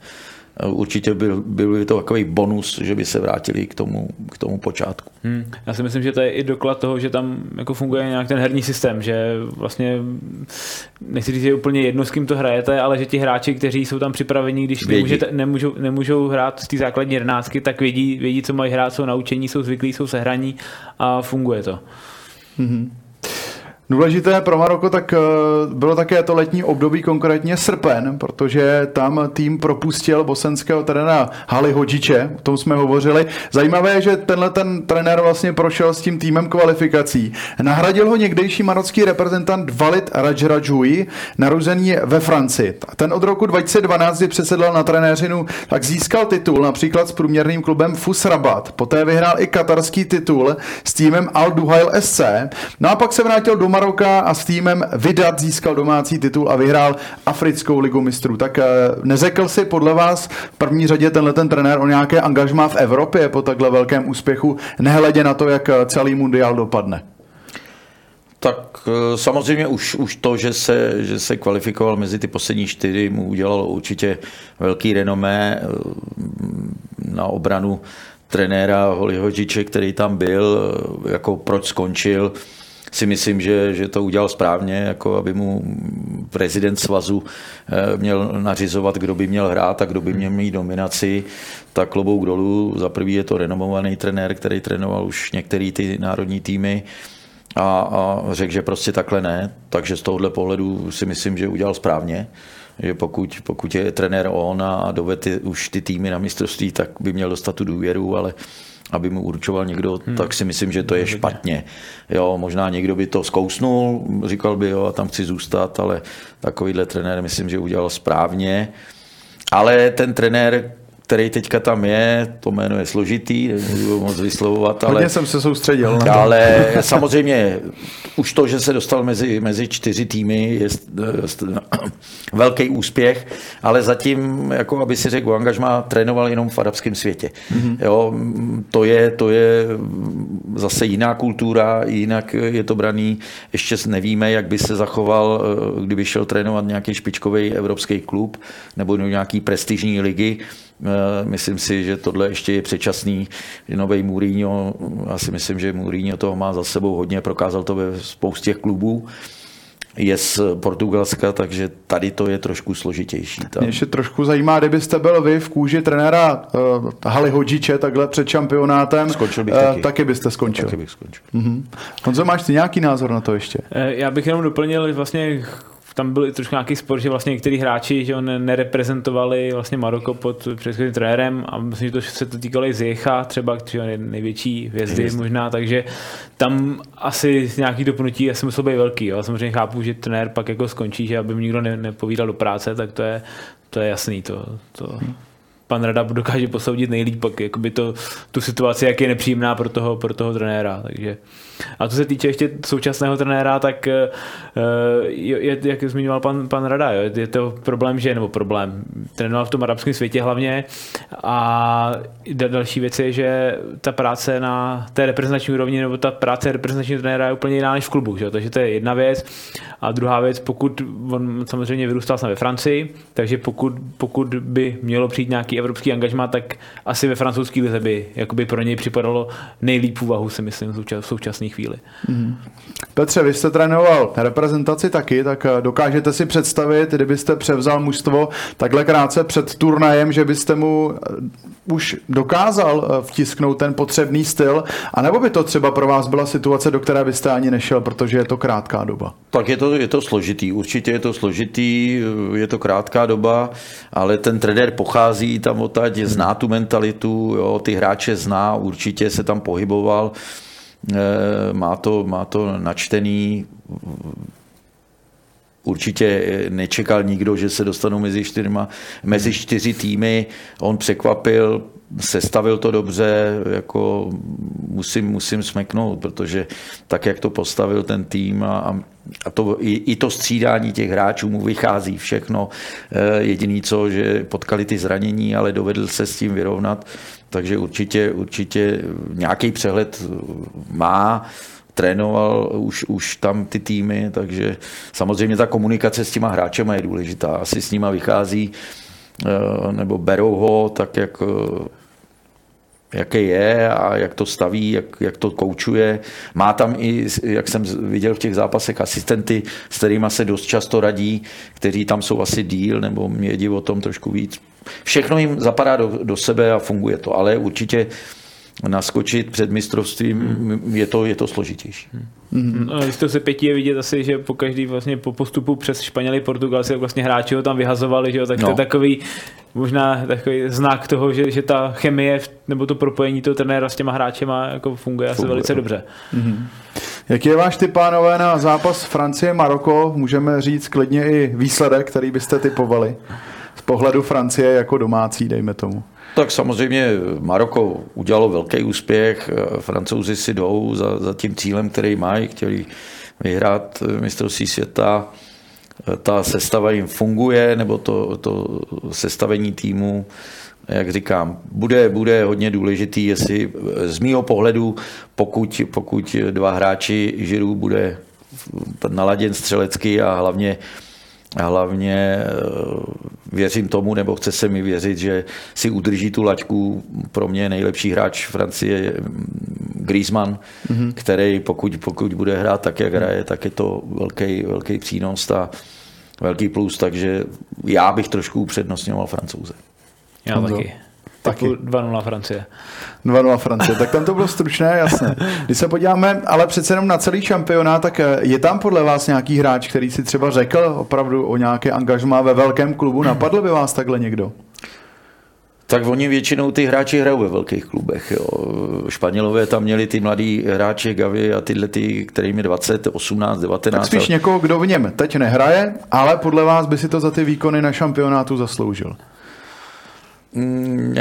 určitě byl, byl by to takový bonus, že by se vrátili k tomu, k tomu počátku. Hmm. Já si myslím, že to je i doklad toho, že tam jako funguje nějak ten herní systém, že vlastně nechci říct, že je úplně jedno, s kým to hrajete, ale že ti hráči, kteří jsou tam připraveni, když nemůžete, nemůžou, nemůžou hrát z té základní jedenáctky, tak vědí, vědí, co mají hrát, jsou naučení, jsou zvyklí, jsou sehraní a funguje to. hmm Důležité pro Maroko tak eh, bylo také to letní období, konkrétně srpen, protože tam tým propustil bosenského trenéra Hali Hodžiče, o tom jsme hovořili. Zajímavé je, že tenhle ten trenér vlastně prošel s tím týmem kvalifikací. Nahradil ho někdejší marocký reprezentant Valid Rajrajoui, narozený ve Francii. Ten od roku 2012, kdy přesedlal na trenéřinu, tak získal titul například s průměrným klubem Fus Rabat. Poté vyhrál i katarský titul s týmem Al Duhail SC. No a pak se vrátil do Maroka a s týmem Vidat získal domácí titul a vyhrál Africkou ligu mistrů. Tak eh, neřekl si podle vás v první řadě tenhle ten trenér o nějaké angažmá v Evropě po takhle velkém úspěchu, nehledě na to, jak eh, celý mundial dopadne? Tak eh, samozřejmě už, už to, že se, že se kvalifikoval mezi ty poslední čtyři, mu udělalo určitě velký renomé na obranu trenéra Holihožiče, který tam byl, jako proč skončil, si myslím, že, že to udělal správně, jako aby mu prezident svazu eh, měl nařizovat, kdo by měl hrát a kdo by měl mít dominaci, tak klobouk dolů. Za prvý je to renomovaný trenér, který trénoval už některé ty národní týmy a, a řekl, že prostě takhle ne. Takže z tohohle pohledu si myslím, že udělal správně že pokud, pokud je trenér on a dovede už ty týmy na mistrovství, tak by měl dostat tu důvěru, ale aby mu určoval někdo, hmm. tak si myslím, že to je špatně. Jo, možná někdo by to zkousnul, říkal by, jo, a tam chci zůstat, ale takovýhle trenér myslím, že udělal správně. Ale ten trenér, který teďka tam je, to jméno je složitý, nebudu moc vyslovovat, ale... Hodně jsem se soustředil. Na to. Ale samozřejmě už to, že se dostal mezi, mezi čtyři týmy, je velký úspěch, ale zatím, jako aby si řekl, angažma trénoval jenom v arabském světě. Mm-hmm. Jo, to, je, to je zase jiná kultura, jinak je to braný, ještě nevíme, jak by se zachoval, kdyby šel trénovat nějaký špičkový evropský klub nebo do nějaký prestižní ligy, Eh, myslím si, že tohle ještě je předčasný. Nový Mourinho, já si myslím, že Mourinho toho má za sebou hodně, prokázal to ve spoustě klubů je z Portugalska, takže tady to je trošku složitější. Tam. Mě ještě trošku zajímá, kdybyste byl vy v kůži trenéra uh, Hali Hodžiče takhle před šampionátem, Skončil bych uh, taky. taky byste skončil. Taky bych skončil. Uh-huh. Honzo, máš ty nějaký názor na to ještě? Já bych jenom doplnil vlastně tam byl trošku nějaký spor, že vlastně některý hráči že on nereprezentovali vlastně Maroko pod předchozím trenérem a myslím, že to se to týkalo i Zjecha, třeba že on je největší hvězdy Hvězd. možná, takže tam asi nějaký dopnutí asi musel být velký. Jo. Samozřejmě chápu, že trenér pak jako skončí, že aby mi nikdo ne, nepovídal do práce, tak to je, to je jasný. To, to, hmm pan Rada dokáže posoudit nejlíp pak jakoby to, tu situaci, jak je nepříjemná pro toho, pro toho trenéra. Takže. A co se týče ještě současného trenéra, tak eh, je, jak zmiňoval pan, pan Rada, jo, je to problém, že, nebo problém, trénoval v tom arabském světě hlavně a další věc je, že ta práce na té reprezentační úrovni nebo ta práce reprezentačního trenéra je úplně jiná než v klubu, že? takže to je jedna věc. A druhá věc, pokud on samozřejmě vyrůstal jsem ve Francii, takže pokud, pokud by mělo přijít nějaký evropský angažmá, tak asi ve francouzské lize by jakoby pro něj připadalo nejlíp úvahu, si myslím, v současné chvíli. Mm. Petře, vy jste trénoval reprezentaci taky, tak eh, dokážete si představit, kdybyste převzal mužstvo takhle krátce před turnajem, že byste mu eh, už dokázal eh, vtisknout ten potřebný styl, anebo by to třeba pro vás byla situace, do které byste ani nešel, protože je to krátká doba? Tak je to, je to složitý, určitě je to složitý, je to krátká doba, ale ten trenér pochází tam odtaď, zná tu mentalitu, jo, ty hráče zná, určitě se tam pohyboval, eh, má to, má to načtený, určitě nečekal nikdo, že se dostanou mezi, čtyřma, mezi čtyři týmy. On překvapil, sestavil to dobře, jako musím, musím smeknout, protože tak, jak to postavil ten tým a, a to, i, i to střídání těch hráčů mu vychází všechno. Eh, jediný co, že potkali ty zranění, ale dovedl se s tím vyrovnat, takže určitě, určitě nějaký přehled má trénoval už, už tam ty týmy, takže samozřejmě ta komunikace s těma hráčema je důležitá. Asi s nima vychází eh, nebo berou ho tak, jak eh, jaké je a jak to staví, jak, jak to koučuje. Má tam i, jak jsem viděl v těch zápasech, asistenty, s kterými se dost často radí, kteří tam jsou asi díl nebo mědí o tom trošku víc. Všechno jim zapadá do, do sebe a funguje to, ale určitě naskočit před mistrovstvím, hmm. je, to, je to složitější. Hmm. No, z toho se pětí je vidět asi, že po každý vlastně po postupu přes Španěli, Portugalci, vlastně hráči ho tam vyhazovali, že jo, tak no. to je takový možná takový znak toho, že, že ta chemie nebo to propojení toho trenéra s těma hráčema jako funguje asi funguje. velice dobře. Mm-hmm. Jaký je váš typ, pánové, na zápas Francie-Maroko? Můžeme říct klidně i výsledek, který byste typovali z pohledu Francie jako domácí, dejme tomu. Tak samozřejmě Maroko udělalo velký úspěch, francouzi si jdou za, za tím cílem, který mají, chtěli vyhrát mistrovství světa, ta sestava jim funguje, nebo to, to sestavení týmu, jak říkám, bude, bude hodně důležitý, jestli z mýho pohledu, pokud, pokud dva hráči Žiru bude naladěn střelecky a hlavně hlavně eh, věřím tomu, nebo chce se mi věřit, že si udrží tu laťku. Pro mě nejlepší hráč Francie je mm, Griezmann, mm-hmm. který pokud, pokud bude hrát tak, jak hraje, tak je to velký, velký přínos a velký plus, takže já bych trošku upřednostňoval Francouze. Já taky. Taky. 2-0 Francie. 2-0 Francie, tak tam to bylo stručné, jasné. Když se podíváme ale přece jenom na celý šampionát, tak eh, je tam podle vás nějaký hráč, který si třeba řekl opravdu o nějaké angažmá ve velkém klubu, napadl by vás takhle někdo? Tak oni většinou ty hráči hrajou ve velkých klubech. Jo. Španělové tam měli ty mladí hráči Gavi a tyhle, ty, kterým je 20, 18, 19. Tak spíš někoho, kdo v něm teď nehraje, ale podle vás by si to za ty výkony na šampionátu zasloužil. Mm,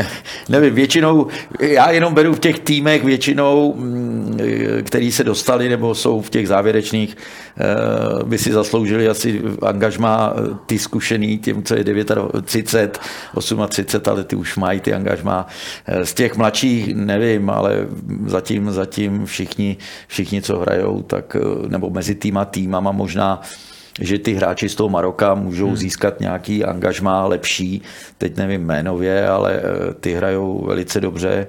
nevím, většinou, já jenom beru v těch týmech většinou, mm, který se dostali nebo jsou v těch závěrečných, eh, by si zasloužili asi angažma eh, ty zkušený, tím, co je 30, 38, ale ty už mají ty angažma. Eh, z těch mladších nevím, ale zatím, zatím všichni, všichni, co hrajou, tak, nebo mezi týma týmama možná že ty hráči z toho Maroka můžou hmm. získat nějaký angažmá lepší, teď nevím jménově, ale eh, ty hrajou velice dobře.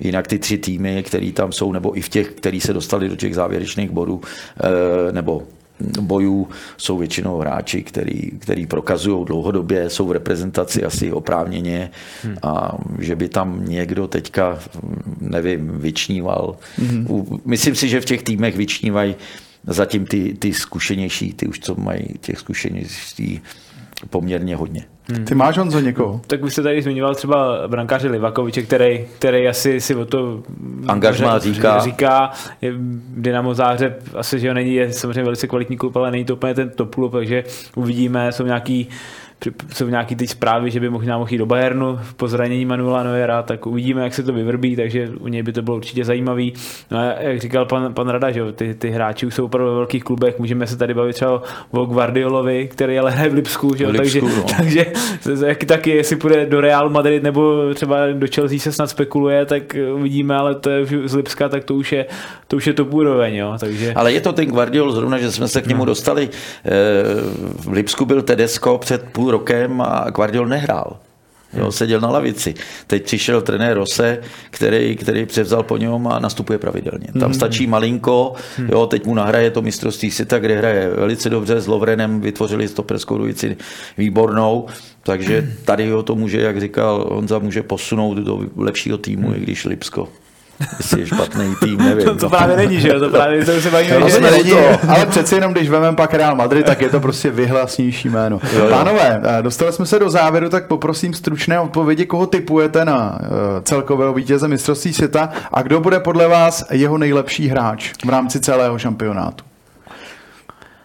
Jinak ty tři týmy, které tam jsou, nebo i v těch, který se dostali do těch závěrečných bodů, eh, nebo bojů jsou většinou hráči, který, který prokazují dlouhodobě, jsou v reprezentaci asi oprávněně hmm. a že by tam někdo teďka, nevím, vyčníval. Hmm. Myslím si, že v těch týmech vyčnívají zatím ty, ty zkušenější, ty už co mají těch zkušeností poměrně hodně. Hmm. Ty máš Honzo někoho? Tak bych se tady zmiňoval třeba brankáře Livakoviče, který, který asi si o to Angažmá říká. říká. Je Dynamo Zářeb, asi, že ho není, je samozřejmě velice kvalitní klub, ale není to úplně ten top klub, takže uvidíme, jsou nějaký jsou nějaký ty zprávy, že by možná mohl jít do Bayernu po zranění Manuela Neuera, tak uvidíme, jak se to vyvrbí, takže u něj by to bylo určitě zajímavý. No a jak říkal pan, pan Rada, že ty, ty hráči už jsou opravdu ve velkých klubech, můžeme se tady bavit třeba o Guardiolovi, který ale hraje v Lipsku, že? V Lipsku, takže, no. takže jak taky, jestli půjde do Real Madrid nebo třeba do Chelsea se snad spekuluje, tak uvidíme, ale to je z Lipska, tak to už je, to už je to úroveň, jo, takže... Ale je to ten Guardiol zrovna, že jsme se k němu no. dostali. Eh, v Lipsku byl Tedesco před půl rokem a Guardiol nehrál. Jo, seděl na lavici. Teď přišel trenér Rose, který, který převzal po něm a nastupuje pravidelně. Tam hmm. stačí malinko, jo, teď mu nahraje to mistrovství světa, kde hraje velice dobře, s Lovrenem vytvořili stoperskou dvojici výbornou, takže tady ho to může, jak říkal Honza, může posunout do lepšího týmu, i když Lipsko jestli je špatný tým, [LAUGHS] nevím. to, to právě není, že jo, to právě to se bavíme, no, že není, to, ale přeci jenom, když vezmeme pak Real Madrid, tak je to prostě vyhlasnější jméno. Jo, jo. Pánové, eh, dostali jsme se do závěru, tak poprosím stručné odpovědi, koho typujete na uh, celkového vítěze mistrovství světa a kdo bude podle vás jeho nejlepší hráč v rámci celého šampionátu?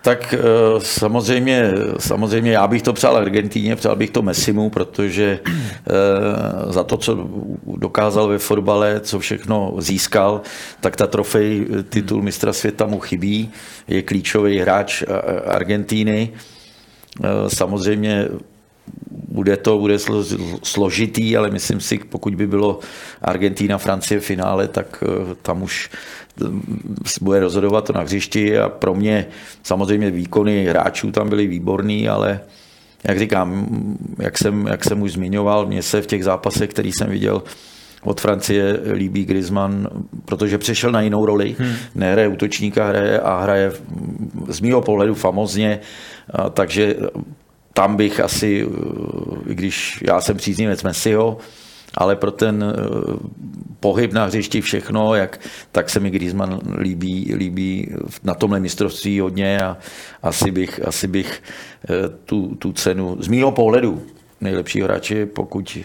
Tak eh, samozřejmě, samozřejmě já bych to přál Argentíně, přál bych to Messimu, protože eh, za to, co dokázal ve fotbale, co všechno získal, tak ta trofej, titul mistra světa mu chybí. Je klíčový hráč Argentíny. Eh, samozřejmě bude to bude složitý, ale myslím si, pokud by bylo Argentína, Francie v finále, tak tam už bude rozhodovat to na hřišti a pro mě samozřejmě výkony hráčů tam byly výborný, ale jak říkám, jak jsem, jak jsem už zmiňoval, mně se v těch zápasech, který jsem viděl od Francie, líbí Griezmann, protože přešel na jinou roli. Hmm. Nehraje útočníka, hraje a hraje z mýho pohledu famozně, takže tam bych asi, i když já jsem příznivec Messiho, ale pro ten eh, pohyb na hřišti všechno, jak, tak se mi Griezmann líbí, líbí na tomhle mistrovství hodně a asi bych, asi bych eh, tu, tu cenu z mýho pohledu nejlepší hráče, pokud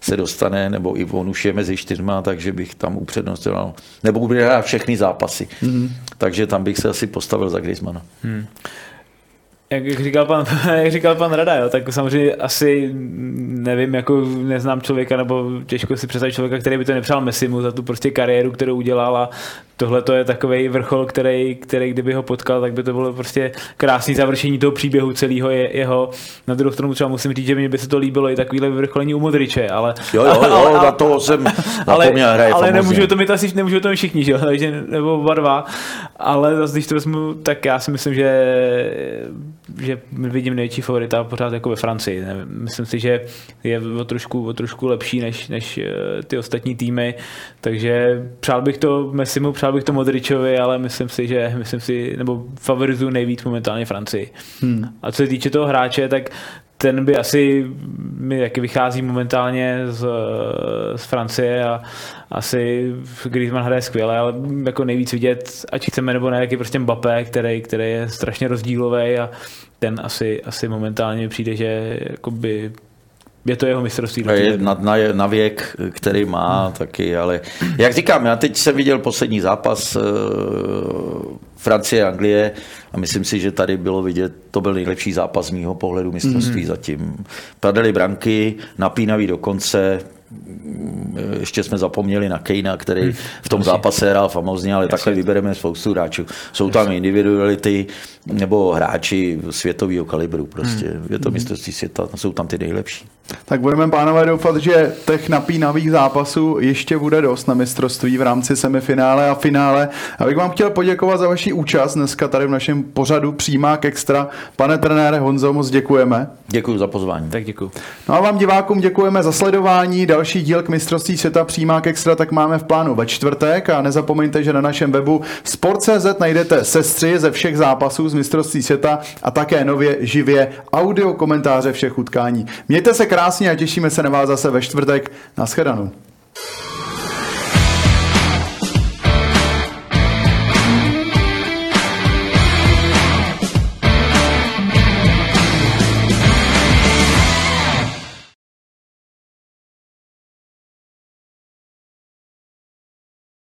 se dostane, nebo i on už je mezi čtyřma, takže bych tam upřednostňoval, nebo bude hrát všechny zápasy. Mm-hmm. Takže tam bych se asi postavil za Griezmana. Hmm jak říkal pan, [LAUGHS] jak říkal pan Rada, jo, tak samozřejmě asi nevím, jako neznám člověka, nebo těžko si představit člověka, který by to nepřál Messimu za tu prostě kariéru, kterou udělal a tohle to je takový vrchol, který, který kdyby ho potkal, tak by to bylo prostě krásný završení toho příběhu celého je, jeho. Na druhou stranu třeba musím říct, že mi by se to líbilo i takovýhle vrcholení u Modriče, ale... Jo, jo, jo, [LAUGHS] ale, na toho jsem ale, hraje ale nemůžu to mít asi, nemůžu to mít všichni, že jo, takže, nebo oba dva, ale zase, když to vezmu, tak já si myslím, že že vidím největší favorita pořád jako ve Francii. Myslím si, že je o trošku, o trošku lepší než, než eh, ty ostatní týmy, takže přál bych to Messimu, přál bych to Modričovi, ale myslím si, že myslím si, nebo favorizuju nejvíc momentálně Francii. Hmm. A co se týče toho hráče, tak ten by asi mi taky vychází momentálně z, z Francie a asi Griezmann hraje skvěle, ale jako nejvíc vidět, ať chceme nebo ne, jak je prostě Mbappé, který, který je strašně rozdílový a ten asi, asi momentálně přijde, že jakoby je to jeho mistrovství. Je na, na, na věk, který má hmm. taky, ale jak říkám, já teď jsem viděl poslední zápas uh, Francie a Anglie a myslím si, že tady bylo vidět, to byl nejlepší zápas z mýho pohledu mistrovství hmm. zatím. Padaly branky, napínavý do konce, ještě jsme zapomněli na Kejna, který hmm. v tom zápase hrál famozně, ale takhle vybereme spoustu hráčů. Jsou tam individuality nebo hráči světového kalibru. Prostě. Hmm. Je to mistrovství světa, jsou tam ty nejlepší. Tak budeme, pánové, doufat, že těch napínavých zápasů ještě bude dost na mistrovství v rámci semifinále a finále. Abych vám chtěl poděkovat za vaši účast dneska tady v našem pořadu Přímák Extra. Pane trenére Honzo, moc děkujeme. Děkuji za pozvání. Tak děkuji. No a vám divákům děkujeme za sledování. Další díl k mistrovství světa Přímák Extra tak máme v plánu ve čtvrtek a nezapomeňte, že na našem webu Sport.cz najdete sestři ze všech zápasů z mistrovství světa a také nově živě audio komentáře všech utkání. Mějte se krásně a těšíme se na vás zase ve čtvrtek. Naschledanou.